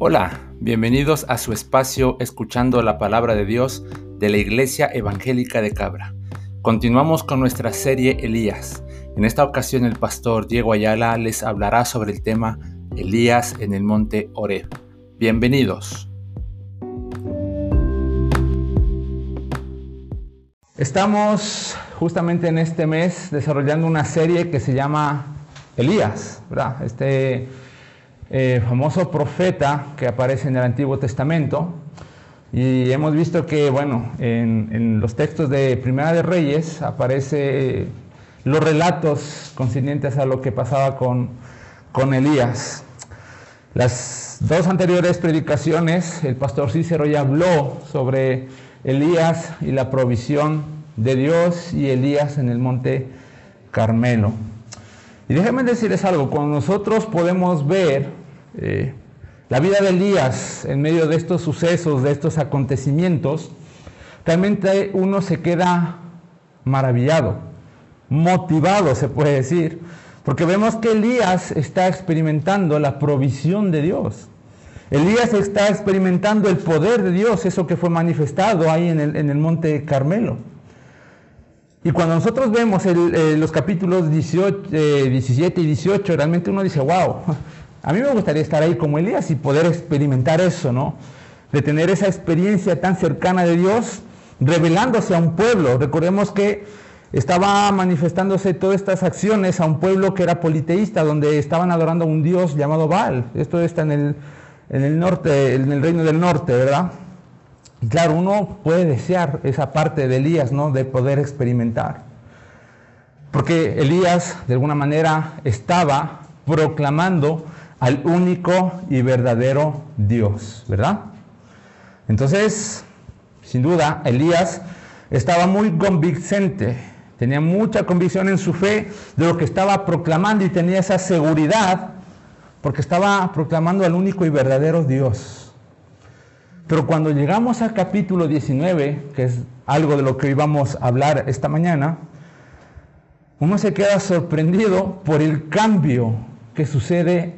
Hola, bienvenidos a su espacio escuchando la palabra de Dios de la Iglesia Evangélica de Cabra. Continuamos con nuestra serie Elías. En esta ocasión el pastor Diego Ayala les hablará sobre el tema Elías en el monte Oreb. Bienvenidos. Estamos justamente en este mes desarrollando una serie que se llama Elías, ¿verdad? Este eh, famoso profeta que aparece en el Antiguo Testamento. Y hemos visto que, bueno, en, los textos de Primera de Reyes aparece los relatos concernientes a lo que pasaba con, con Elías. Las dos anteriores predicaciones, el pastor Cícero ya habló sobre Elías y la provisión de Dios y Elías en el monte Carmelo. Y déjenme decirles algo, cuando nosotros podemos ver eh, la vida de Elías en medio de estos sucesos, de estos acontecimientos, realmente uno se queda maravillado, motivado se puede decir, porque vemos que Elías está experimentando la provisión de Dios. Elías está experimentando el poder de Dios, eso que fue manifestado ahí en el, monte Carmelo. Y cuando nosotros vemos eh, los capítulos 18, 17 eh, y 18, realmente uno dice, wow, a mí me gustaría estar ahí como Elías y poder experimentar eso, ¿no? De tener esa experiencia tan cercana de Dios, revelándose a un pueblo. Recordemos que estaba manifestándose todas estas acciones a un pueblo que era politeísta, donde estaban adorando a un dios llamado Baal. Esto está en el, en el norte, en el reino del norte, ¿verdad? Y claro, uno puede desear esa parte de Elías, ¿no? De poder experimentar. Porque Elías, de alguna manera, estaba proclamando al único y verdadero Dios, ¿verdad? Entonces, sin duda, Elías estaba muy convincente, tenía mucha convicción en su fe de lo que estaba proclamando y tenía esa seguridad porque estaba proclamando al único y verdadero Dios. Pero cuando llegamos al capítulo 19, que es algo de lo que íbamos a hablar esta mañana, uno se queda sorprendido por el cambio que sucede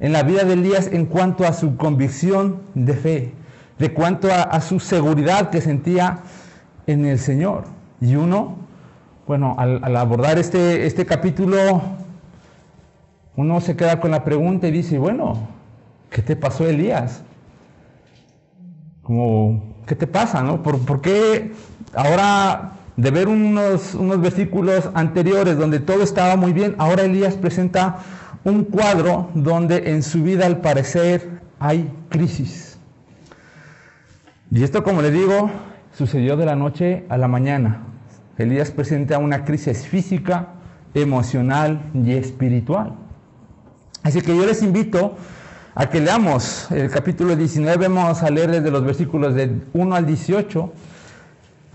en la vida de Elías en cuanto a su convicción de fe, de cuanto a, su seguridad que sentía en el Señor. Y uno, bueno, al, abordar este, este capítulo, uno se queda con la pregunta y dice, bueno, ¿qué te pasó Elías? Como, ¿qué te pasa? No? ¿Por, qué ahora de ver unos, unos versículos anteriores donde todo estaba muy bien, ahora Elías presenta un cuadro donde en su vida al parecer hay crisis. Y esto, como le digo, sucedió de la noche a la mañana. Elías presenta una crisis física, emocional y espiritual. Así que yo les invito a que leamos el capítulo 19, vamos a leer desde los versículos de 1 al 18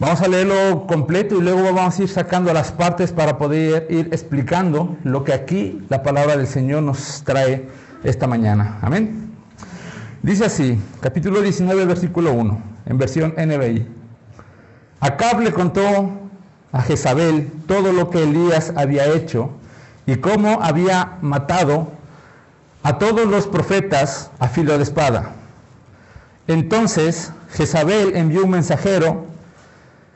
Vamos a leerlo completo y luego vamos a ir sacando las partes para poder ir explicando lo que aquí la palabra del Señor nos trae esta mañana. Amén. Dice así, capítulo 19, versículo 1, en versión NBI. Acab le contó a Jezabel todo lo que Elías había hecho y cómo había matado a todos los profetas a filo de espada. Entonces Jezabel envió un mensajero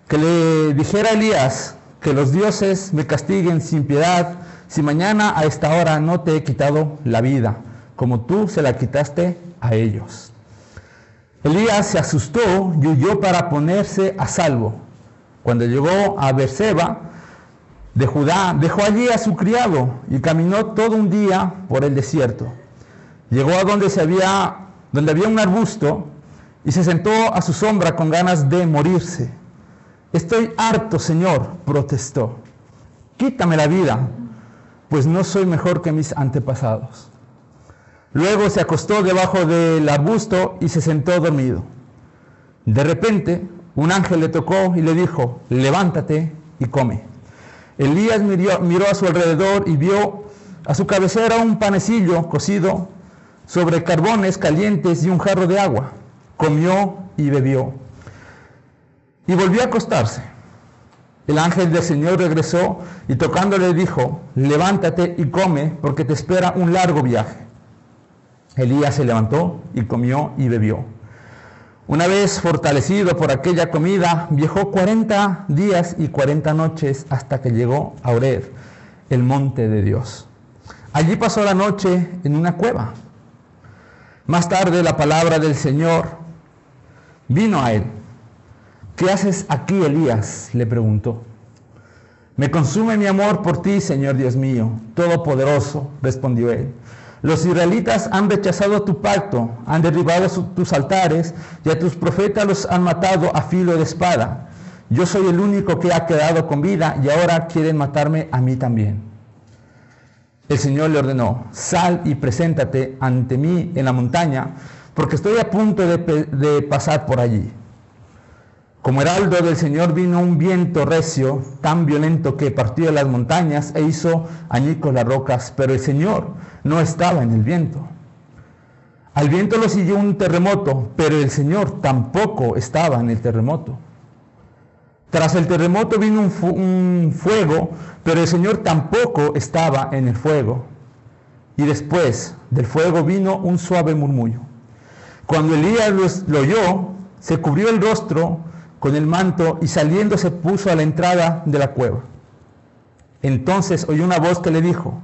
que le dijera Elías que los dioses me castiguen sin piedad si mañana a esta hora no te he quitado la vida, como tú se la quitaste a ellos. Elías se asustó y huyó para ponerse a salvo. Cuando llegó a Berseba de Judá, dejó allí a su criado y caminó todo un día por el desierto. Llegó a donde se había donde había un arbusto y se sentó a su sombra con ganas de morirse. Estoy harto, Señor, protestó. Quítame la vida, pues no soy mejor que mis antepasados. Luego se acostó debajo del arbusto y se sentó dormido. De repente, un ángel le tocó y le dijo, levántate y come. Elías miró, miró a su alrededor y vio a su cabecera un panecillo cocido sobre carbones calientes y un jarro de agua. Comió y bebió y volvió a acostarse. El ángel del Señor regresó y tocándole dijo, levántate y come porque te espera un largo viaje. Elías se levantó y comió y bebió. Una vez fortalecido por aquella comida, viajó 40 días y 40 noches hasta que llegó a Oreb, el monte de Dios. Allí pasó la noche en una cueva. Más tarde la palabra del Señor vino a él. ¿Qué haces aquí, Elías? le preguntó. Me consume mi amor por ti, Señor Dios mío, todopoderoso, respondió él. Los israelitas han rechazado tu pacto, han derribado tus altares y a tus profetas los han matado a filo de espada. Yo soy el único que ha quedado con vida y ahora quieren matarme a mí también. El Señor le ordenó, sal y preséntate ante mí en la montaña, porque estoy a punto de, de pasar por allí. Como heraldo del Señor vino un viento recio, tan violento que partió las montañas e hizo añicos las rocas, pero el Señor no estaba en el viento. Al viento lo siguió un terremoto, pero el Señor tampoco estaba en el terremoto. Tras el terremoto vino un, fuego, pero el Señor tampoco estaba en el fuego. Y después del fuego vino un suave murmullo. Cuando Elías lo oyó, se cubrió el rostro con el manto y saliendo se puso a la entrada de la cueva. Entonces oyó una voz que le dijo,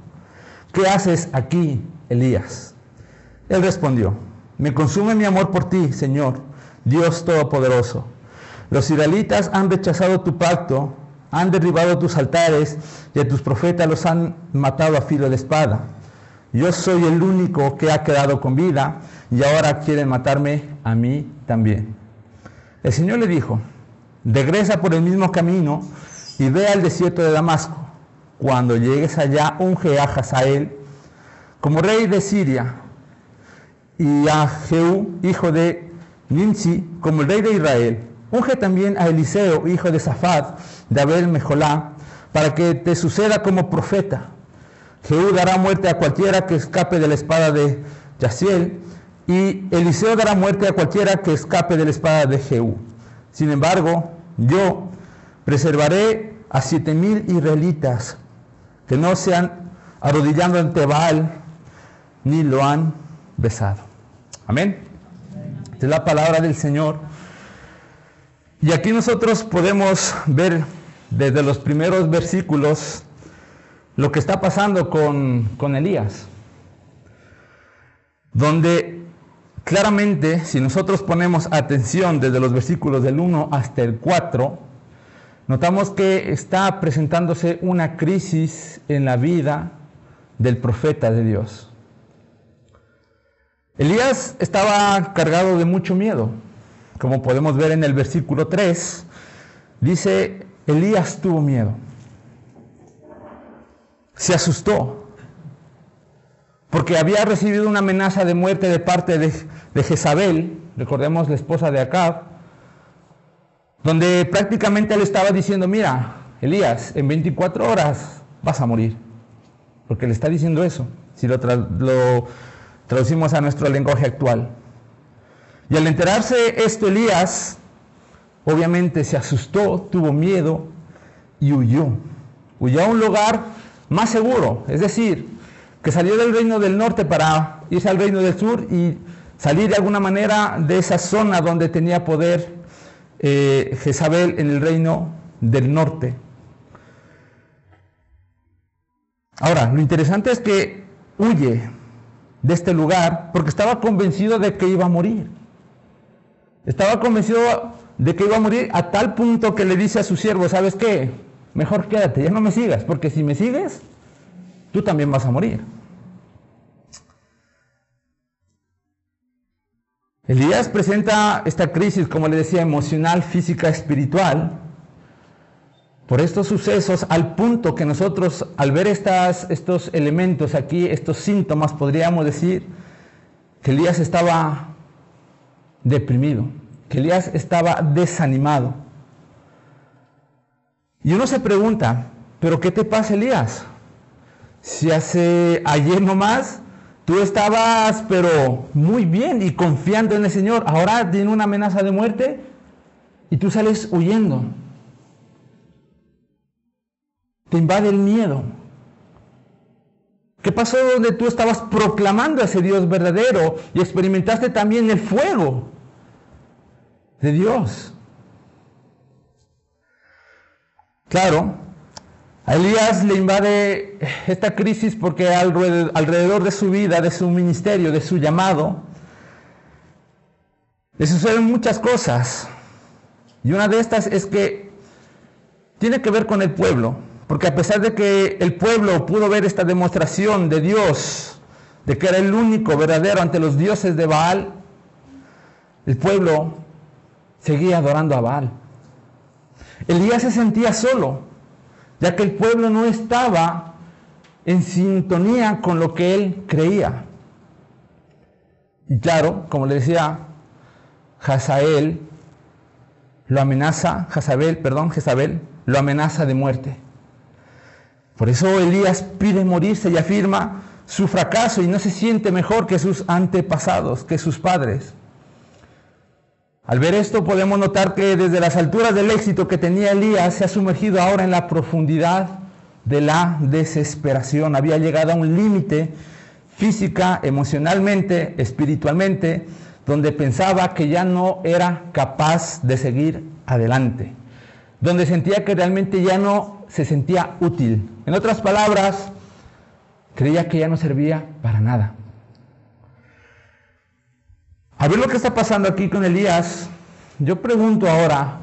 ¿qué haces aquí, Elías? Él respondió, me consume mi amor por ti, Señor, Dios Todopoderoso. Los israelitas han rechazado tu pacto, han derribado tus altares y a tus profetas los han matado a filo de espada. Yo soy el único que ha quedado con vida y ahora quieren matarme a mí también. El Señor le dijo, regresa por el mismo camino y ve al desierto de Damasco. Cuando llegues allá, unge a Hazael como rey de Siria y a Jehú, hijo de Nimsi, como el rey de Israel. Unge también a Eliseo, hijo de Safat, de Abel Mejolá, para que te suceda como profeta. Jehú dará muerte a cualquiera que escape de la espada de Yaciel y Eliseo dará muerte a cualquiera que escape de la espada de Jehú. Sin embargo, yo preservaré a siete mil israelitas que no se han arrodillado ante Baal ni lo han besado. Amén. Es la palabra del Señor. Y aquí nosotros podemos ver desde los primeros versículos lo que está pasando con, con Elías, donde Claramente, si nosotros ponemos atención desde los versículos del 1 hasta el 4, notamos que está presentándose una crisis en la vida del profeta de Dios. Elías estaba cargado de mucho miedo. Como podemos ver en el versículo 3, dice, Elías tuvo miedo. Se asustó porque había recibido una amenaza de muerte de parte de, Jezabel, recordemos la esposa de Acab, donde prácticamente le estaba diciendo, mira, Elías, en 24 horas vas a morir, porque le está diciendo eso, si lo traducimos a nuestro lenguaje actual. Y al enterarse esto, Elías, obviamente se asustó, tuvo miedo y huyó. Huyó a un lugar más seguro, es decir, que salió del reino del norte para irse al reino del sur y salir de alguna manera de esa zona donde tenía poder eh, Jezabel en el reino del norte. Ahora, lo interesante es que huye de este lugar porque estaba convencido de que iba a morir. Estaba convencido de que iba a morir a tal punto que le dice a su siervo, ¿sabes qué? Mejor quédate, ya no me sigas, porque si me sigues, tú también vas a morir. Elías presenta esta crisis, como le decía, emocional, física, espiritual, por estos sucesos, al punto que nosotros, al ver estas, estos elementos aquí, estos síntomas, podríamos decir que Elías estaba deprimido, que Elías estaba desanimado. Y uno se pregunta, ¿pero qué te pasa, Elías? Si hace ayer nomás tú estabas pero muy bien y confiando en el Señor, ahora tiene una amenaza de muerte y tú sales huyendo. Te invade el miedo. ¿Qué pasó donde tú estabas proclamando a ese Dios verdadero y experimentaste también el fuego de Dios? Claro, a Elías le invade esta crisis porque alrededor de su vida, de su ministerio, de su llamado, le suceden muchas cosas. Y una de estas es que tiene que ver con el pueblo. Porque a pesar de que el pueblo pudo ver esta demostración de Dios, de que era el único verdadero ante los dioses de Baal, el pueblo seguía adorando a Baal. Elías se sentía solo, ya que el pueblo no estaba en sintonía con lo que él creía. Y claro, como le decía, Hazael lo amenaza, Jezabel, perdón, Jezabel, lo amenaza de muerte. Por eso Elías pide morirse y afirma su fracaso y no se siente mejor que sus antepasados, que sus padres. Al ver esto podemos notar que desde las alturas del éxito que tenía Elías se ha sumergido ahora en la profundidad de la desesperación. Había llegado a un límite física, emocionalmente, espiritualmente, donde pensaba que ya no era capaz de seguir adelante, donde sentía que realmente ya no se sentía útil. En otras palabras, creía que ya no servía para nada. A ver lo que está pasando aquí con Elías, yo pregunto ahora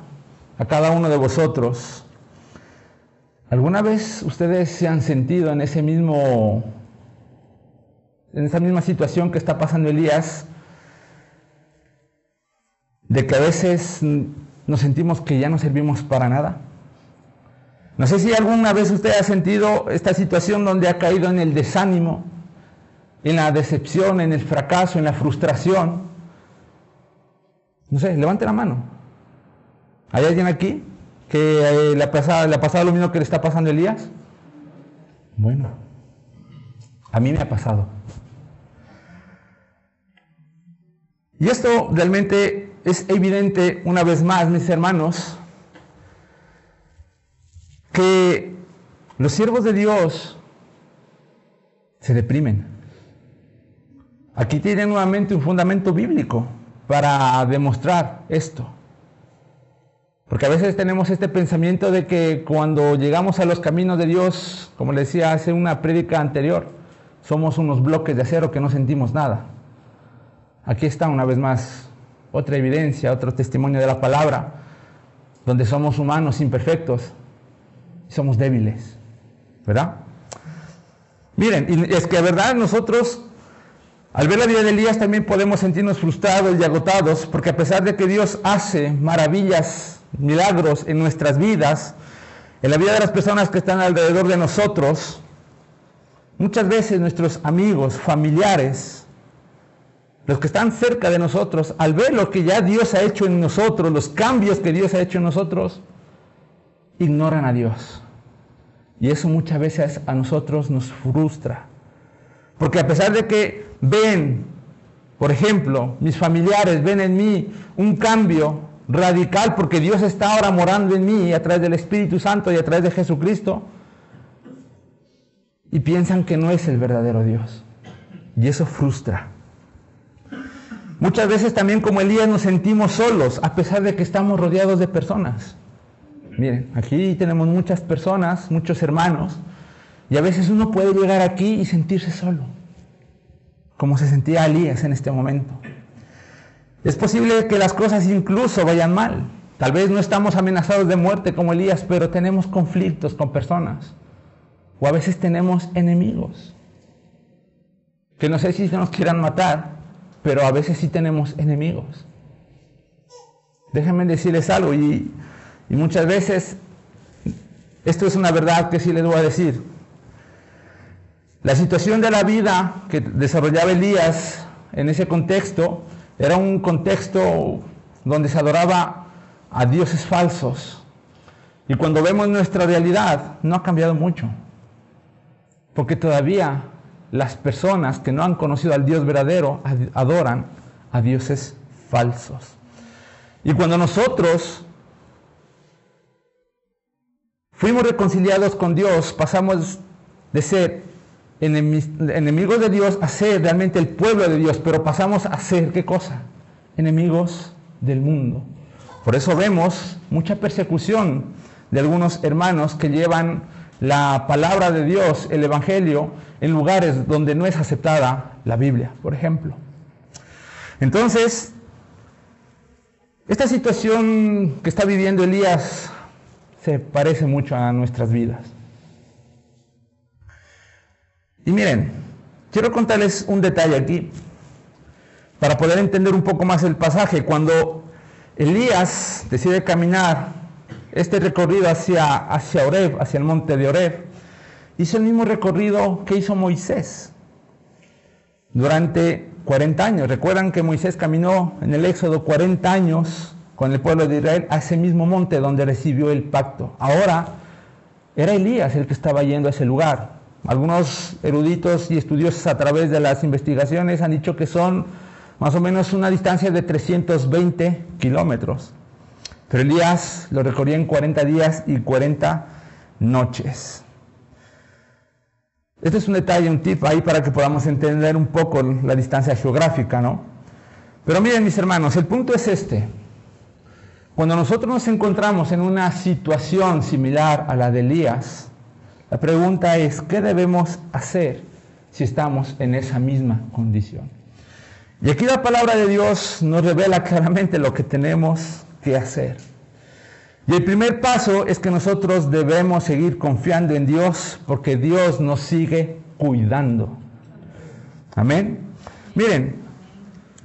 a cada uno de vosotros, ¿alguna vez ustedes se han sentido en ese mismo en esa misma situación que está pasando Elías de que a veces nos sentimos que ya no servimos para nada? No sé si alguna vez usted ha sentido esta situación donde ha caído en el desánimo, en la decepción, en el fracaso, en la frustración. No sé, levante la mano. ¿Hay alguien aquí que eh, le, ha pasado, le ha pasado lo mismo que le está pasando a Elías? Bueno, a mí me ha pasado. Y esto realmente es evidente una vez más, mis hermanos, que los siervos de Dios se deprimen. Aquí tienen nuevamente un fundamento bíblico para demostrar esto. Porque a veces tenemos este pensamiento de que cuando llegamos a los caminos de Dios, como le decía hace una prédica anterior, somos unos bloques de acero que no sentimos nada. Aquí está una vez más otra evidencia, otro testimonio de la palabra, donde somos humanos imperfectos, somos débiles, ¿verdad? Miren, y es que verdad nosotros al ver la vida de Elías también podemos sentirnos frustrados y agotados, porque a pesar de que Dios hace maravillas, milagros en nuestras vidas, en la vida de las personas que están alrededor de nosotros, muchas veces nuestros amigos, familiares, los que están cerca de nosotros, al ver lo que ya Dios ha hecho en nosotros, los cambios que Dios ha hecho en nosotros, ignoran a Dios. Y eso muchas veces a nosotros nos frustra. Porque a pesar de que ven, por ejemplo, mis familiares ven en mí un cambio radical porque Dios está ahora morando en mí a través del Espíritu Santo y a través de Jesucristo, y piensan que no es el verdadero Dios. Y eso frustra. Muchas veces también como Elías nos sentimos solos, a pesar de que estamos rodeados de personas. Miren, aquí tenemos muchas personas, muchos hermanos, y a veces uno puede llegar aquí y sentirse solo, como se sentía Elías en este momento. Es posible que las cosas incluso vayan mal. Tal vez no estamos amenazados de muerte como Elías, pero tenemos conflictos con personas. O a veces tenemos enemigos. Que no sé si nos quieran matar, pero a veces sí tenemos enemigos. Déjenme decirles algo y muchas veces, esto es una verdad que sí les voy a decir. La situación de la vida que desarrollaba Elías en ese contexto era un contexto donde se adoraba a dioses falsos. Y cuando vemos nuestra realidad, no ha cambiado mucho. Porque todavía las personas que no han conocido al Dios verdadero adoran a dioses falsos. Y cuando nosotros Fuimos reconciliados con Dios, pasamos de ser enemigos de Dios a ser realmente el pueblo de Dios, pero pasamos a ser, ¿qué cosa? Enemigos del mundo. Por eso vemos mucha persecución de algunos hermanos que llevan la palabra de Dios, el Evangelio, en lugares donde no es aceptada la Biblia, por ejemplo. Entonces, esta situación que está viviendo Elías se parece mucho a nuestras vidas. Y miren, quiero contarles un detalle aquí para poder entender un poco más el pasaje. Cuando Elías decide caminar este recorrido hacia, hacia Oreb, hacia el monte de Oreb, hizo el mismo recorrido que hizo Moisés durante 40 años. Recuerdan que Moisés caminó en el Éxodo 40 años con el pueblo de Israel a ese mismo monte donde recibió el pacto. Ahora era Elías el que estaba yendo a ese lugar. Algunos eruditos y estudiosos a través de las investigaciones han dicho que son más o menos una distancia de 320 kilómetros. Pero Elías lo recorría en 40 días y 40 noches. Este es un detalle, un tip ahí para que podamos entender un poco la distancia geográfica, ¿no? Pero miren mis hermanos, el punto es este. Cuando nosotros nos encontramos en una situación similar a la de Elías, la pregunta es, ¿qué debemos hacer si estamos en esa misma condición? Y aquí la palabra de Dios nos revela claramente lo que tenemos que hacer. Y el primer paso es que nosotros debemos seguir confiando en Dios porque Dios nos sigue cuidando. Amén. Miren,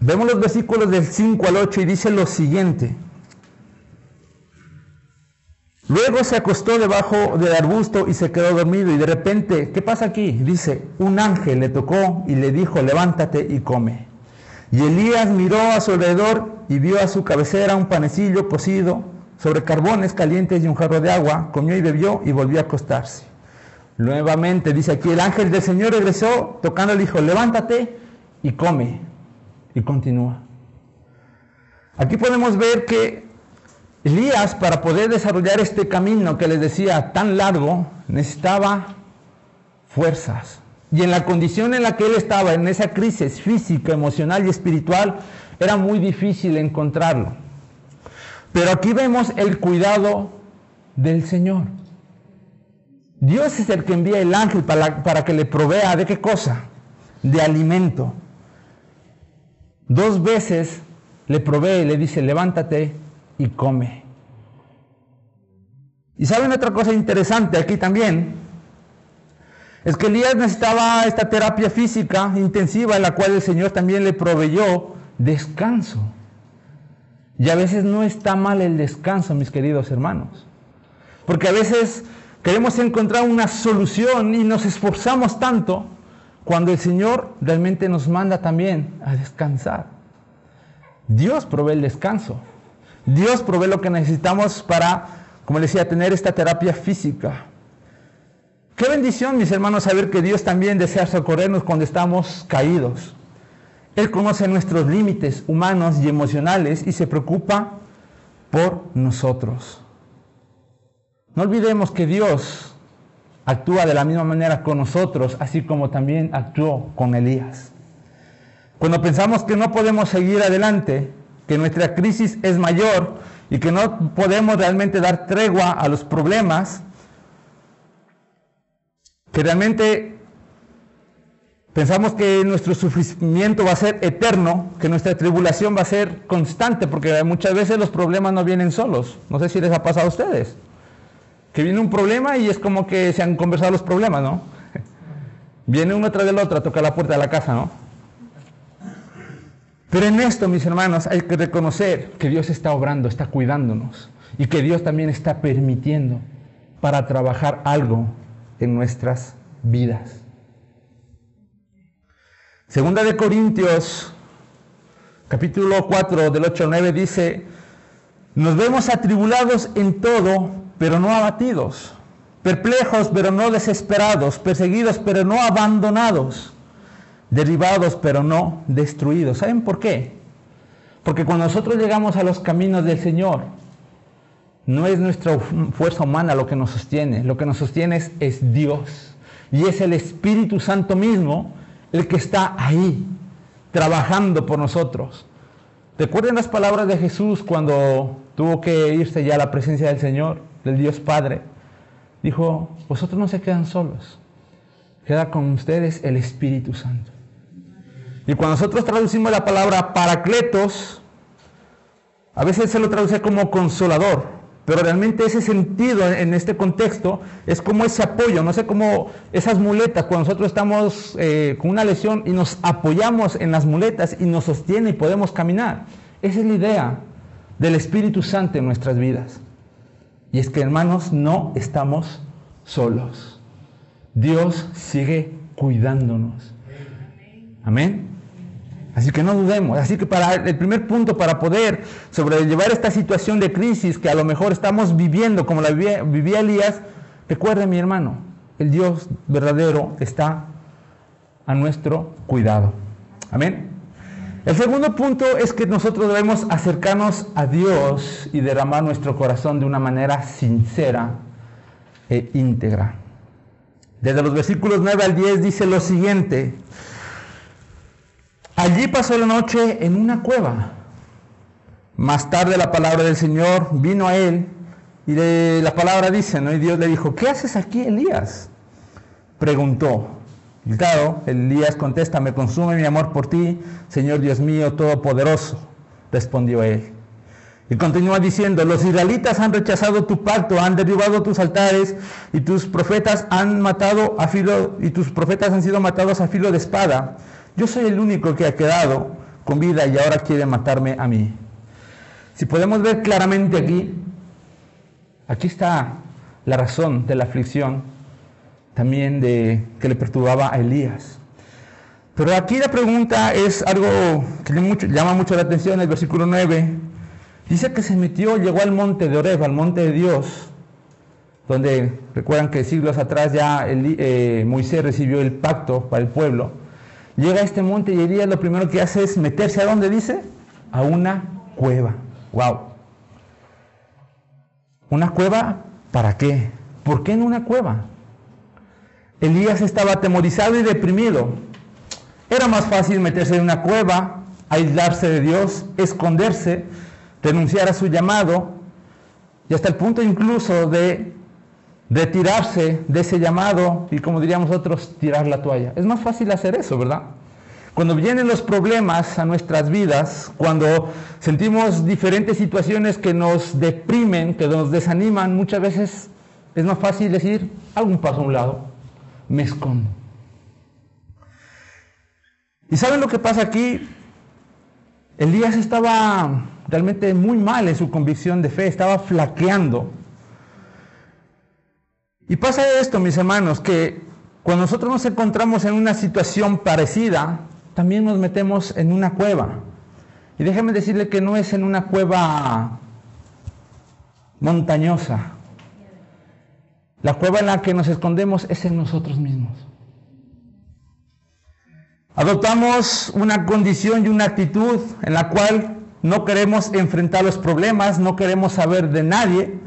vemos los versículos del 5 al 8 y dice lo siguiente. Luego se acostó debajo del arbusto y se quedó dormido y de repente, ¿qué pasa aquí? Dice, un ángel le tocó y le dijo, levántate y come. Y Elías miró a su alrededor y vio a su cabecera un panecillo cocido sobre carbones calientes y un jarro de agua, comió y bebió y volvió a acostarse. Nuevamente dice aquí, el ángel del Señor regresó tocando y dijo, levántate y come. Y continúa. Aquí podemos ver que Elías, para poder desarrollar este camino que les decía tan largo, necesitaba fuerzas. Y en la condición en la que él estaba, en esa crisis física, emocional y espiritual, era muy difícil encontrarlo. Pero aquí vemos el cuidado del Señor. Dios es el que envía el ángel para, para que le provea de qué cosa? De alimento. Dos veces le provee y le dice, levántate y come. Y saben otra cosa interesante aquí también, es que Elías necesitaba esta terapia física intensiva en la cual el Señor también le proveyó descanso. Y a veces no está mal el descanso, mis queridos hermanos. Porque a veces queremos encontrar una solución y nos esforzamos tanto cuando el Señor realmente nos manda también a descansar. Dios provee el descanso. Dios provee lo que necesitamos para, como les decía, tener esta terapia física. Qué bendición, mis hermanos, saber que Dios también desea socorrernos cuando estamos caídos. Él conoce nuestros límites humanos y emocionales y se preocupa por nosotros. No olvidemos que Dios actúa de la misma manera con nosotros, así como también actuó con Elías. Cuando pensamos que no podemos seguir adelante, que nuestra crisis es mayor y que no podemos realmente dar tregua a los problemas, que realmente pensamos que nuestro sufrimiento va a ser eterno, que nuestra tribulación va a ser constante, porque muchas veces los problemas no vienen solos. No sé si les ha pasado a ustedes. Que viene un problema y es como que se han conversado los problemas, ¿no? Viene uno tras del otro a tocar la puerta de la casa, ¿no? Pero en esto, mis hermanos, hay que reconocer que Dios está obrando, está cuidándonos y que Dios también está permitiendo para trabajar algo en nuestras vidas. Segunda de Corintios, capítulo 4, del 8 al 9, dice, nos vemos atribulados en todo, pero no abatidos, perplejos, pero no desesperados, perseguidos, pero no abandonados derribados pero no destruidos. ¿Saben por qué? Porque cuando nosotros llegamos a los caminos del Señor, no es nuestra fuerza humana lo que nos sostiene, lo que nos sostiene es, Dios. Y es el Espíritu Santo mismo el que está ahí, trabajando por nosotros. Recuerden las palabras de Jesús cuando tuvo que irse ya a la presencia del Señor, del Dios Padre. Dijo, vosotros no se quedan solos, queda con ustedes el Espíritu Santo. Y cuando nosotros traducimos la palabra paracletos, a veces se lo traduce como consolador, pero realmente ese sentido en este contexto es como ese apoyo, no sé cómo esas muletas, cuando nosotros estamos eh, con una lesión y nos apoyamos en las muletas y nos sostiene y podemos caminar. Esa es la idea del Espíritu Santo en nuestras vidas. Y es que hermanos, no estamos solos. Dios sigue cuidándonos. Amén. Así que no dudemos. Así que para el primer punto, para poder sobrellevar esta situación de crisis que a lo mejor estamos viviendo como la vivía, Elías, recuerde mi hermano, el Dios verdadero está a nuestro cuidado. Amén. El segundo punto es que nosotros debemos acercarnos a Dios y derramar nuestro corazón de una manera sincera e íntegra. Desde los versículos 9 al 10 dice lo siguiente. Allí pasó la noche en una cueva. Más tarde la palabra del Señor vino a él y la palabra dice, ¿no? Y Dios le dijo, ¿qué haces aquí, Elías? Preguntó. Y claro, Elías contesta, me consume mi amor por ti, Señor Dios mío Todopoderoso, respondió él. Y continúa diciendo, los israelitas han rechazado tu pacto, han derribado tus altares y tus profetas han matado a filo y tus profetas han sido matados a filo de espada. Yo soy el único que ha quedado con vida y ahora quiere matarme a mí. Si podemos ver claramente aquí, aquí está la razón de la aflicción también de que le perturbaba a Elías. Pero aquí la pregunta es algo que llama mucho la atención, el versículo 9. Dice que se metió, llegó al monte de Oreb, al monte de Dios, donde recuerdan que siglos atrás ya eh, Moisés recibió el pacto para el pueblo llega a este monte y Elías lo primero que hace es meterse a dónde dice? A una cueva. Wow. ¿Una cueva para qué? ¿Por qué en una cueva? Elías estaba atemorizado y deprimido. Era más fácil meterse en una cueva, aislarse de Dios, esconderse, renunciar a su llamado y hasta el punto incluso de retirarse de ese llamado y como diríamos nosotros, tirar la toalla. Es más fácil hacer eso, ¿verdad? Cuando vienen los problemas a nuestras vidas, cuando sentimos diferentes situaciones que nos deprimen, que nos desaniman, muchas veces es más fácil decir, hago un paso a un lado, me escondo. ¿Y saben lo que pasa aquí? Elías estaba realmente muy mal en su convicción de fe, estaba flaqueando. Y pasa esto, mis hermanos, que cuando nosotros nos encontramos en una situación parecida, también nos metemos en una cueva. Y déjeme decirle que no es en una cueva montañosa. La cueva en la que nos escondemos es en nosotros mismos. Adoptamos una condición y una actitud en la cual no queremos enfrentar los problemas, no queremos saber de nadie,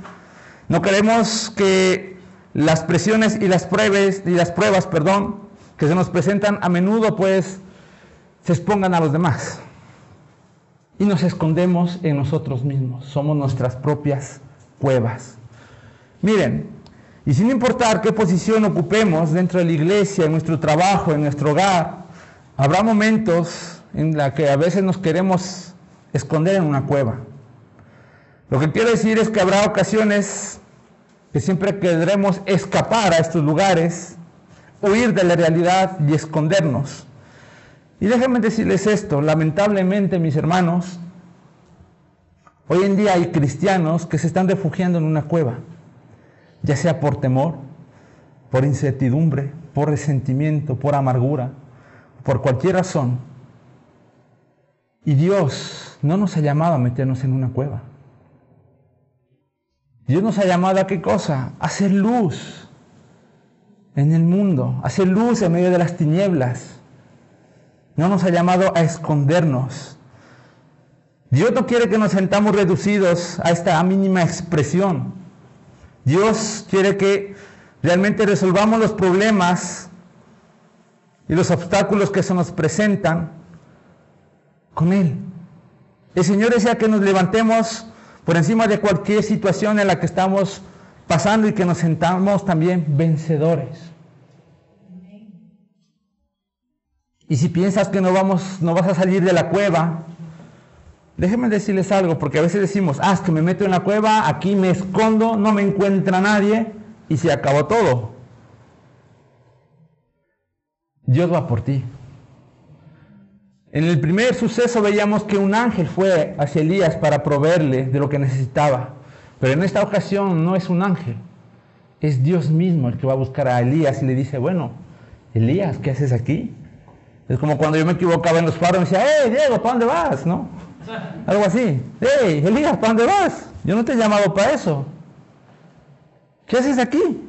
no queremos que las presiones y las pruebas, y las pruebas perdón, que se nos presentan a menudo, pues se expongan a los demás. Y nos escondemos en nosotros mismos. Somos nuestras propias cuevas. Miren, y sin importar qué posición ocupemos dentro de la iglesia, en nuestro trabajo, en nuestro hogar, habrá momentos en los que a veces nos queremos esconder en una cueva. Lo que quiero decir es que habrá ocasiones que siempre querremos escapar a estos lugares, huir de la realidad y escondernos. Y déjenme decirles esto, lamentablemente mis hermanos, hoy en día hay cristianos que se están refugiando en una cueva, ya sea por temor, por incertidumbre, por resentimiento, por amargura, por cualquier razón. Y Dios no nos ha llamado a meternos en una cueva. Dios nos ha llamado a qué cosa? A hacer luz en el mundo, a hacer luz en medio de las tinieblas. No nos ha llamado a escondernos. Dios no quiere que nos sentamos reducidos a esta mínima expresión. Dios quiere que realmente resolvamos los problemas y los obstáculos que se nos presentan con Él. El Señor desea que nos levantemos por encima de cualquier situación en la que estamos pasando y que nos sentamos también vencedores. Y si piensas que no, vamos, no vas a salir de la cueva, déjenme decirles algo, porque a veces decimos, ah, es que me meto en la cueva, aquí me escondo, no me encuentra nadie y se acabó todo. Dios va por ti. En el primer suceso veíamos que un ángel fue hacia Elías para proveerle de lo que necesitaba. Pero en esta ocasión no es un ángel, es Dios mismo el que va a buscar a Elías y le dice, bueno, Elías, ¿qué haces aquí? Es como cuando yo me equivocaba en los faros y me decía, hey, Diego, ¿para dónde vas? ¿No? Algo así. Hey, Elías, ¿para dónde vas? Yo no te he llamado para eso. ¿Qué haces aquí?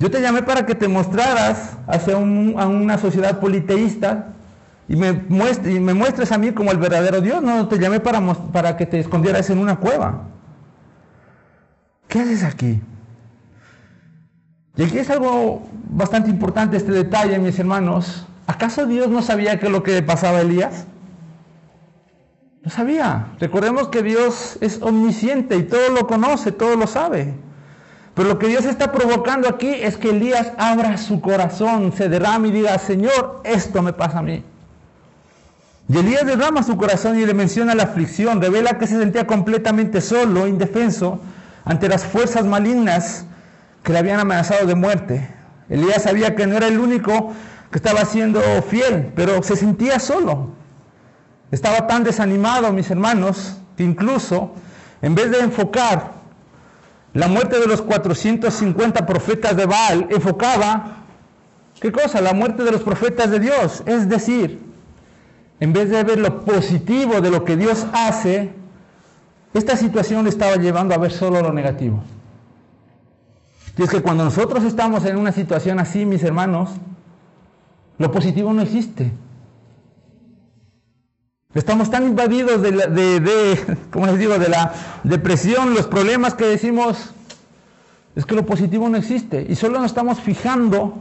Yo te llamé para que te mostraras hacia a una sociedad politeísta y me, muestres, y me muestres a mí como el verdadero Dios. No te llamé para, para que te escondieras en una cueva. ¿Qué haces aquí? Y aquí es algo bastante importante este detalle, mis hermanos. ¿Acaso Dios no sabía qué lo que pasaba a Elías? No sabía. Recordemos que Dios es omnisciente y todo lo conoce, todo lo sabe. Pero lo que Dios está provocando aquí es que Elías abra su corazón, se derrame y diga, Señor, esto me pasa a mí. Y Elías derrama su corazón y le menciona la aflicción, revela que se sentía completamente solo, indefenso, ante las fuerzas malignas que le habían amenazado de muerte. Elías sabía que no era el único que estaba siendo fiel, pero se sentía solo. Estaba tan desanimado, mis hermanos, que incluso en vez de enfocar la muerte de los 450 profetas de Baal, enfocaba, ¿qué cosa? La muerte de los profetas de Dios. Es decir, en vez de ver lo positivo de lo que Dios hace, esta situación le estaba llevando a ver solo lo negativo. Y es que cuando nosotros estamos en una situación así, mis hermanos, lo positivo no existe. Estamos tan invadidos de, de, como les digo, de la depresión, los problemas que decimos, es que lo positivo no existe. Y solo nos estamos fijando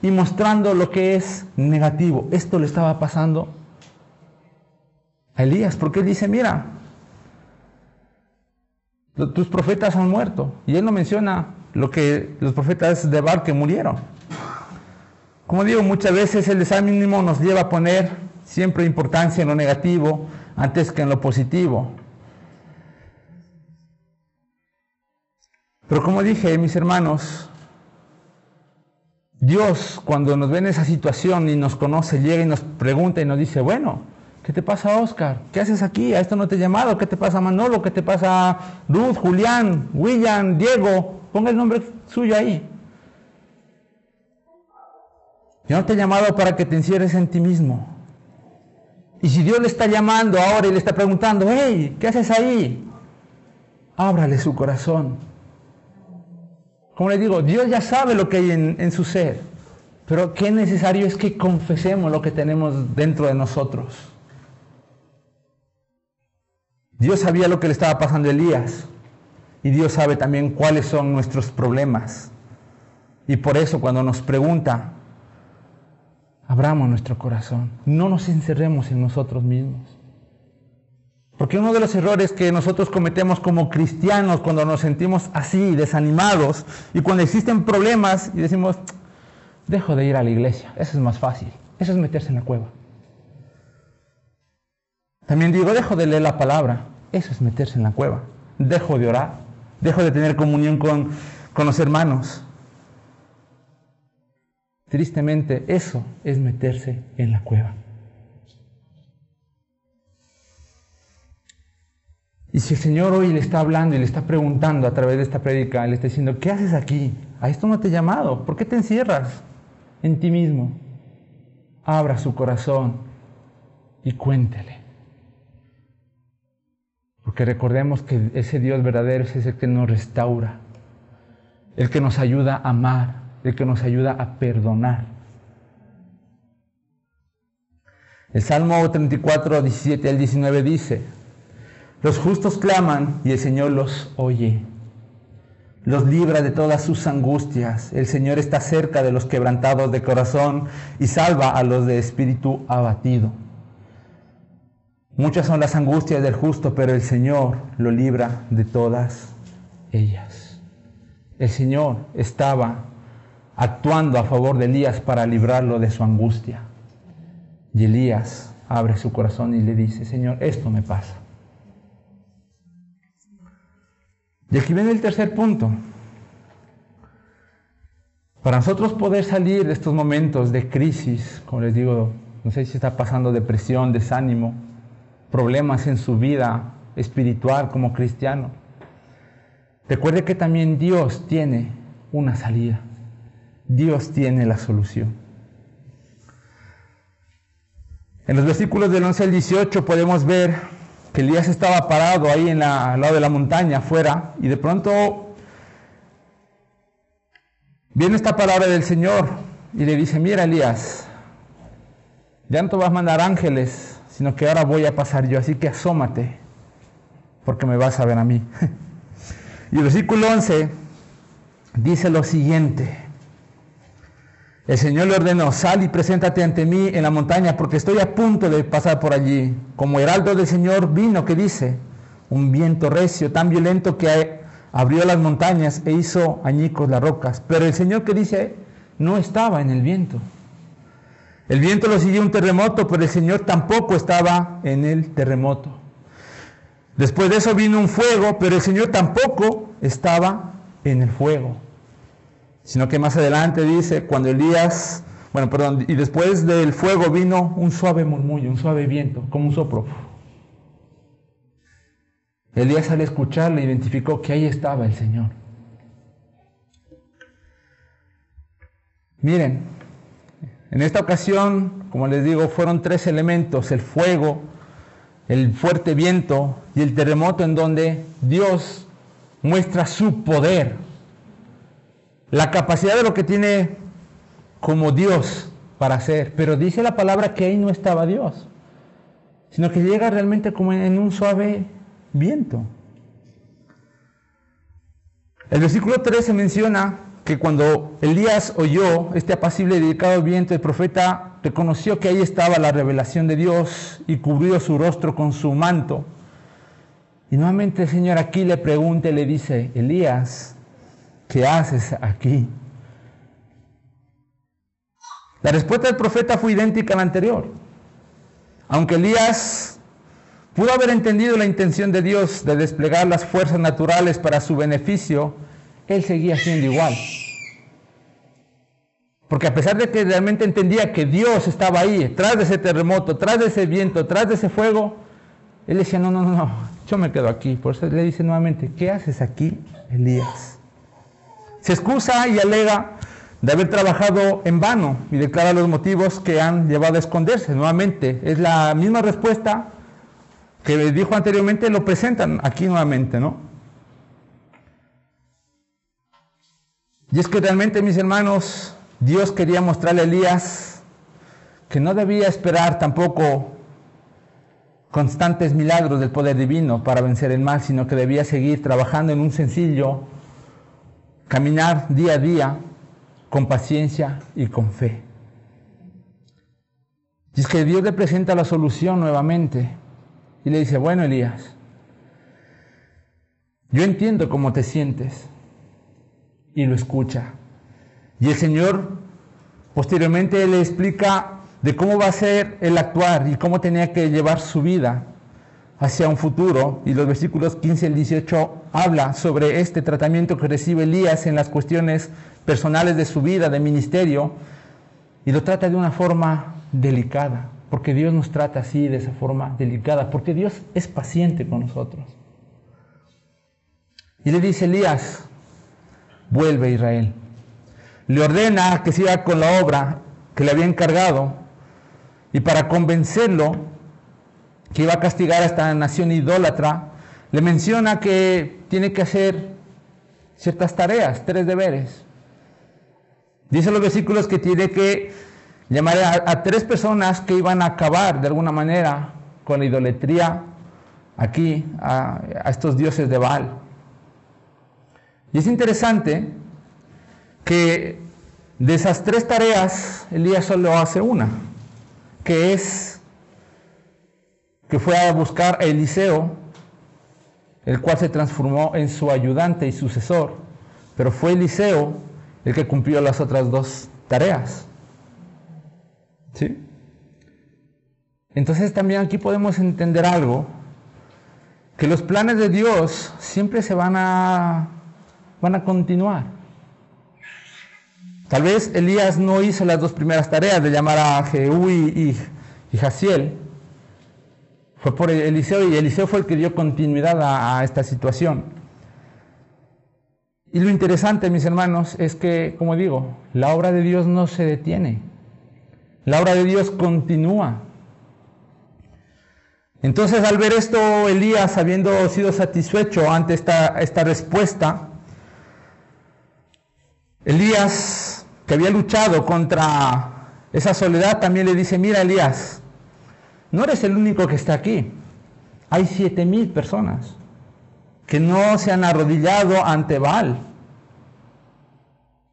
y mostrando lo que es negativo. Esto le estaba pasando Elías, porque él dice, mira, tus profetas han muerto. Y él no menciona lo que los profetas de Bar que murieron. Como digo, muchas veces el desánimo nos lleva a poner siempre importancia en lo negativo antes que en lo positivo. Pero como dije, mis hermanos, Dios cuando nos ve en esa situación y nos conoce, llega y nos pregunta y nos dice, bueno, ¿qué te pasa Oscar? ¿Qué haces aquí? ¿A esto no te he llamado? ¿Qué te pasa Manolo? ¿Qué te pasa Ruth, Julián, William, Diego? Ponga el nombre suyo ahí. Yo no te he llamado para que te encierres en ti mismo. Y si Dios le está llamando ahora y le está preguntando, hey, ¿qué haces ahí? Ábrale su corazón. Como le digo, Dios ya sabe lo que hay en, en su ser, pero qué necesario es que confesemos lo que tenemos dentro de nosotros. Dios sabía lo que le estaba pasando a Elías y Dios sabe también cuáles son nuestros problemas. Y por eso cuando nos pregunta, abramos nuestro corazón, no nos encerremos en nosotros mismos. Porque uno de los errores que nosotros cometemos como cristianos cuando nos sentimos así, desanimados, y cuando existen problemas y decimos, dejo de ir a la iglesia, eso es más fácil, eso es meterse en la cueva. También digo, dejo de leer la palabra, eso es meterse en la cueva. Dejo de orar, dejo de tener comunión con, con los hermanos, Tristemente, eso es meterse en la cueva. Y si el Señor hoy le está hablando y le está preguntando a través de esta prédica, le está diciendo, ¿qué haces aquí? A esto no te he llamado. ¿Por qué te encierras en ti mismo? Abra su corazón y cuéntele. Porque recordemos que ese Dios verdadero es el que nos restaura, el que nos ayuda a amar, el que nos ayuda a perdonar. El Salmo 34, 17 al 19 dice, los justos claman y el Señor los oye. los libra de todas sus angustias. El Señor está cerca de los quebrantados de corazón y salva a los de espíritu abatido. Muchas son las angustias del justo, pero el Señor lo libra de todas ellas. El Señor estaba actuando a favor de Elías para librarlo de su angustia. Y Elías abre su corazón y le dice, Señor, esto me pasa. Y aquí viene el tercer punto. Para nosotros poder salir de estos momentos de crisis, como les digo, no sé si está pasando depresión, desánimo, problemas en su vida espiritual como cristiano, recuerde que también Dios tiene una salida. Dios tiene la solución. En los versículos del 11 al 18 podemos ver que Elías estaba parado ahí en la, al lado de la montaña afuera y de pronto viene esta palabra del Señor y le dice, mira Elías, ya no te vas a mandar ángeles, sino que ahora voy a pasar yo, así que asómate, porque me vas a ver a mí. y el versículo 11 dice lo siguiente, el Señor le ordenó, sal y preséntate ante mí en la montaña, porque estoy a punto de pasar por allí. Como heraldo del Señor vino, que dice, un viento recio, tan violento que abrió las montañas e hizo añicos las rocas. Pero el Señor que dice, no estaba en el viento. El viento lo siguió un terremoto, pero el Señor tampoco estaba en el terremoto. Después de eso vino un fuego, pero el Señor tampoco estaba en el fuego sino que más adelante dice, cuando Elías, bueno, perdón, y después del fuego vino un suave murmullo, un suave viento, como un soplo. Elías al escucharle identificó que ahí estaba el Señor. Miren, en esta ocasión, como les digo, fueron tres elementos, el fuego, el fuerte viento y el terremoto en donde Dios muestra su poder la capacidad de lo que tiene como Dios para hacer. Pero dice la palabra que ahí no estaba Dios, sino que llega realmente como en un suave viento. El versículo 13 menciona que cuando Elías oyó este apacible y dedicado viento, el profeta reconoció que ahí estaba la revelación de Dios y cubrió su rostro con su manto. Y nuevamente el Señor aquí le pregunta y le dice, Elías, ¿qué haces aquí? La respuesta del profeta fue idéntica a la anterior. Aunque Elías pudo haber entendido la intención de Dios de desplegar las fuerzas naturales para su beneficio, él seguía siendo igual. Porque a pesar de que realmente entendía que Dios estaba ahí, tras de ese terremoto, tras de ese viento, tras de ese fuego, él decía, no, no, no, no, yo me quedo aquí. Por eso le dice nuevamente, ¿qué haces aquí, Elías? Se excusa y alega de haber trabajado en vano y declara los motivos que han llevado a esconderse. Nuevamente, es la misma respuesta que dijo anteriormente, lo presentan aquí nuevamente, ¿no? Y es que realmente, mis hermanos, Dios quería mostrarle a Elías que no debía esperar tampoco constantes milagros del poder divino para vencer el mal, sino que debía seguir trabajando en un sencillo caminar día a día con paciencia y con fe. Y es que Dios le presenta la solución nuevamente y le dice, bueno Elías, yo entiendo cómo te sientes y lo escucha. Y el Señor posteriormente le explica de cómo va a ser el actuar y cómo tenía que llevar su vida hacia un futuro, y los versículos 15 al 18 habla sobre este tratamiento que recibe Elías en las cuestiones personales de su vida, de ministerio, y lo trata de una forma delicada, porque Dios nos trata así, de esa forma delicada, porque Dios es paciente con nosotros. Y le dice Elías, vuelve Israel. Le ordena que siga con la obra que le había encargado, y para convencerlo, que iba a castigar a esta nación idólatra, le menciona que tiene que hacer ciertas tareas, tres deberes. Dice los versículos que tiene que llamar a, tres personas que iban a acabar de alguna manera con la idolatría aquí a, a estos dioses de Baal. Y es interesante que de esas tres tareas, Elías solo hace una, que es que fue a buscar a Eliseo, el cual se transformó en su ayudante y sucesor, pero fue Eliseo el que cumplió las otras dos tareas. ¿Sí? Entonces también aquí podemos entender algo, que los planes de Dios siempre se van a, van a continuar. Tal vez Elías no hizo las dos primeras tareas de llamar a Jehú y, y, Jaciel. Fue por Eliseo y Eliseo fue el que dio continuidad a esta situación. Y lo interesante, mis hermanos, es que, como digo, la obra de Dios no se detiene. La obra de Dios continúa. Entonces, al ver esto, Elías, habiendo sido satisfecho ante esta, esta respuesta, Elías, que había luchado contra esa soledad, también le dice, mira Elías, no eres el único que está aquí. Hay siete mil personas que no se han arrodillado ante Baal,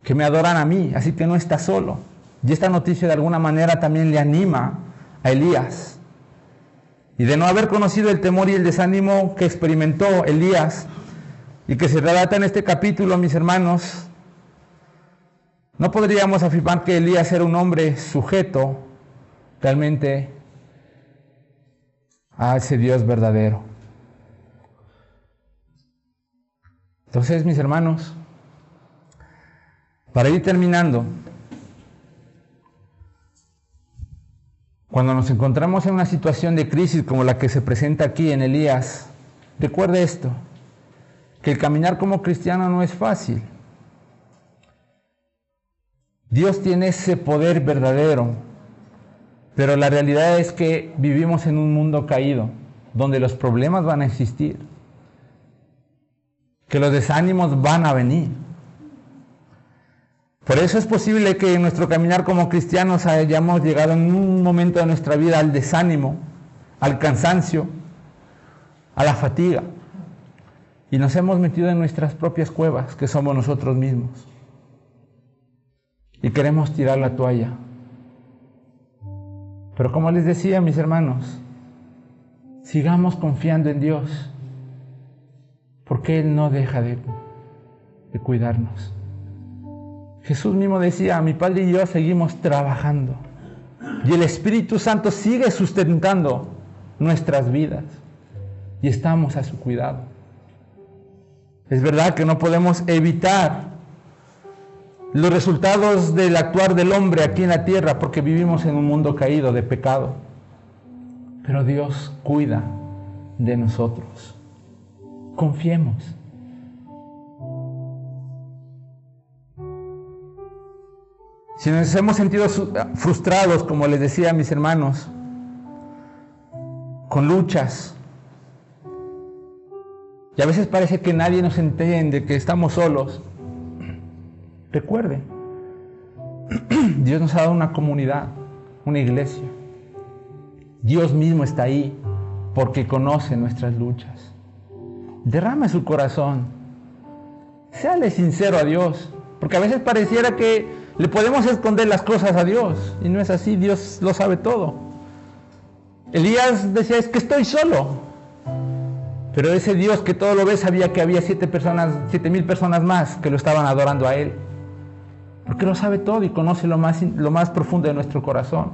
que me adoran a mí, así que no está solo. Y esta noticia de alguna manera también le anima a Elías. Y de no haber conocido el temor y el desánimo que experimentó Elías y que se relata en este capítulo, mis hermanos, no podríamos afirmar que Elías era un hombre sujeto realmente a ese Dios verdadero. Entonces, mis hermanos, para ir terminando, Cuando nos encontramos en una situación de crisis como la que se presenta aquí en Elías, recuerde esto, que el caminar como cristiano no es fácil. Dios tiene ese poder verdadero, pero la realidad es que vivimos en un mundo caído, donde los problemas van a existir, que los desánimos van a venir. Por eso es posible que en nuestro caminar como cristianos hayamos llegado en un momento de nuestra vida al desánimo, al cansancio, a la fatiga. Y nos hemos metido en nuestras propias cuevas, que somos nosotros mismos. Y queremos tirar la toalla. Pero como les decía, mis hermanos, sigamos confiando en Dios, porque Él no deja de, cuidarnos. Jesús mismo decía, mi Padre y yo seguimos trabajando. Y el Espíritu Santo sigue sustentando nuestras vidas. Y estamos a su cuidado. Es verdad que no podemos evitar los resultados del actuar del hombre aquí en la tierra porque vivimos en un mundo caído de pecado. Pero Dios cuida de nosotros. Confiemos. Si nos hemos sentido frustrados, como les decía a mis hermanos, con luchas, y a veces parece que nadie nos entiende, que estamos solos, recuerde, Dios nos ha dado una comunidad, una iglesia. Dios mismo está ahí porque conoce nuestras luchas. Derrame su corazón. Séale sincero a Dios, porque a veces pareciera que le podemos esconder las cosas a Dios y no es así, Dios lo sabe todo. Elías decía, es que estoy solo. Pero ese Dios que todo lo ve sabía que había siete personas, siete mil personas más que lo estaban adorando a Él. Porque lo sabe todo y conoce lo más, lo más profundo de nuestro corazón.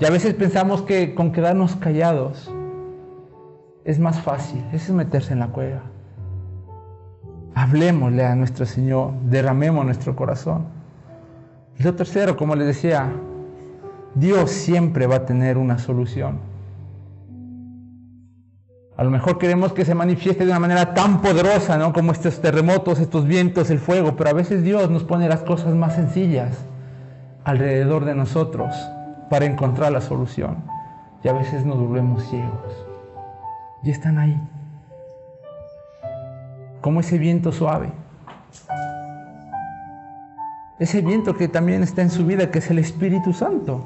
Y a veces pensamos que con quedarnos callados es más fácil. Es meterse en la cueva. Hablemosle a nuestro Señor, derramemos nuestro corazón. Y lo tercero, como les decía, Dios siempre va a tener una solución. A lo mejor queremos que se manifieste de una manera tan poderosa, ¿no? Como estos terremotos, estos vientos, el fuego, pero a veces Dios nos pone las cosas más sencillas alrededor de nosotros para encontrar la solución. Y a veces nos volvemos ciegos. Y están ahí. Como ese viento suave ese viento que también está en su vida, que es el Espíritu Santo.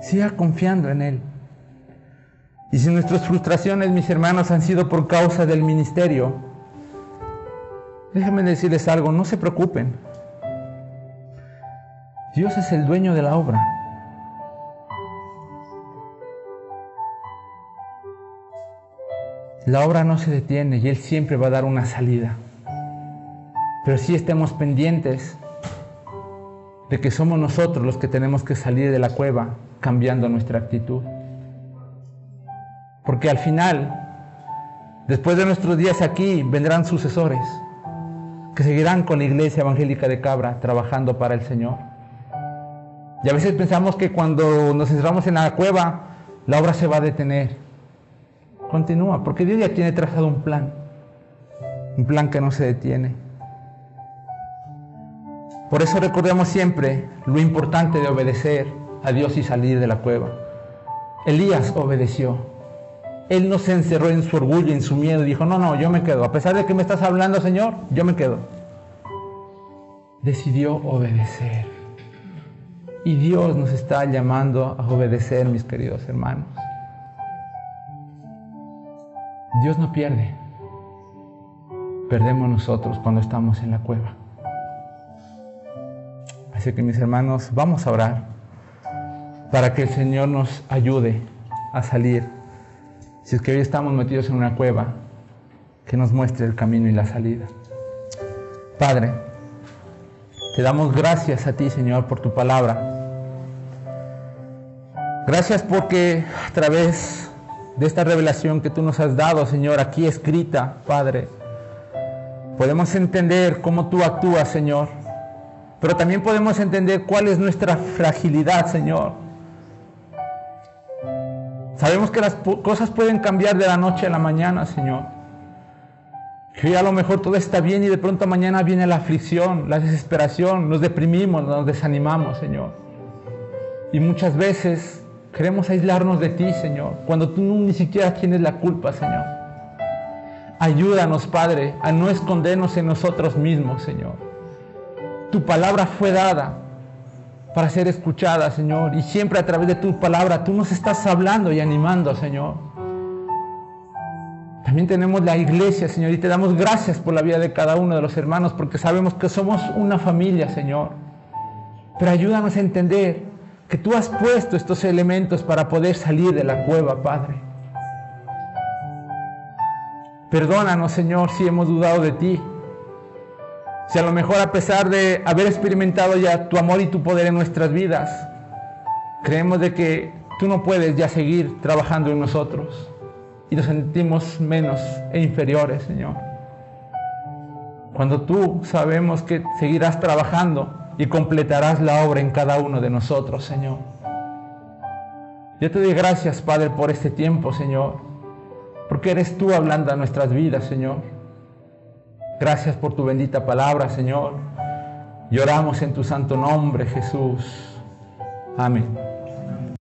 Siga confiando en Él. Y si nuestras frustraciones, mis hermanos, han sido por causa del ministerio, Déjenme decirles algo, no se preocupen. Dios es el dueño de la obra. La obra no se detiene y Él siempre va a dar una salida. Pero sí estemos pendientes de que somos nosotros los que tenemos que salir de la cueva cambiando nuestra actitud. Porque al final, después de nuestros días aquí, vendrán sucesores que seguirán con la iglesia evangélica de Cabra trabajando para el Señor. Y a veces pensamos que cuando nos encerramos en la cueva, la obra se va a detener. Continúa, porque Dios ya tiene trazado un plan, un plan que no se detiene. Por eso recordemos siempre lo importante de obedecer a Dios y salir de la cueva. Elías obedeció. Él no se encerró en su orgullo, en su miedo, y dijo, no, no, yo me quedo. A pesar de que me estás hablando, Señor, yo me quedo. Decidió obedecer. Y Dios nos está llamando a obedecer, mis queridos hermanos. Dios no pierde. Perdemos nosotros cuando estamos en la cueva. Así que mis hermanos, vamos a orar para que el Señor nos ayude a salir. Si es que hoy estamos metidos en una cueva, que nos muestre el camino y la salida. Padre, te damos gracias a ti, Señor, por tu palabra. Gracias porque a través de esta revelación que tú nos has dado, Señor, aquí escrita, Padre, podemos entender cómo tú actúas, Señor. Pero también podemos entender cuál es nuestra fragilidad, Señor. Sabemos que las cosas pueden cambiar de la noche a la mañana, Señor. Que a lo mejor todo está bien y de pronto mañana viene la aflicción, la desesperación, nos deprimimos, nos desanimamos, Señor. Y muchas veces Queremos aislarnos de ti, Señor, cuando tú ni siquiera tienes la culpa, Señor. Ayúdanos, Padre, a no escondernos en nosotros mismos, Señor. Tu palabra fue dada para ser escuchada, Señor, y siempre a través de tu palabra tú nos estás hablando y animando, Señor. También tenemos la iglesia, Señor, y te damos gracias por la vida de cada uno de los hermanos, porque sabemos que somos una familia, Señor. Pero ayúdanos a entender que tú has puesto estos elementos para poder salir de la cueva, Padre. Perdónanos, Señor, si hemos dudado de ti. Si a lo mejor a pesar de haber experimentado ya tu amor y tu poder en nuestras vidas, creemos de que tú no puedes ya seguir trabajando en nosotros y nos sentimos menos e inferiores, Señor. Cuando tú sabemos que seguirás trabajando y completarás la obra en cada uno de nosotros, Señor. Yo te doy gracias, Padre, por este tiempo, Señor, porque eres tú hablando a nuestras vidas, Señor. Gracias por tu bendita palabra, Señor. Lloramos en tu santo nombre, Jesús. Amén.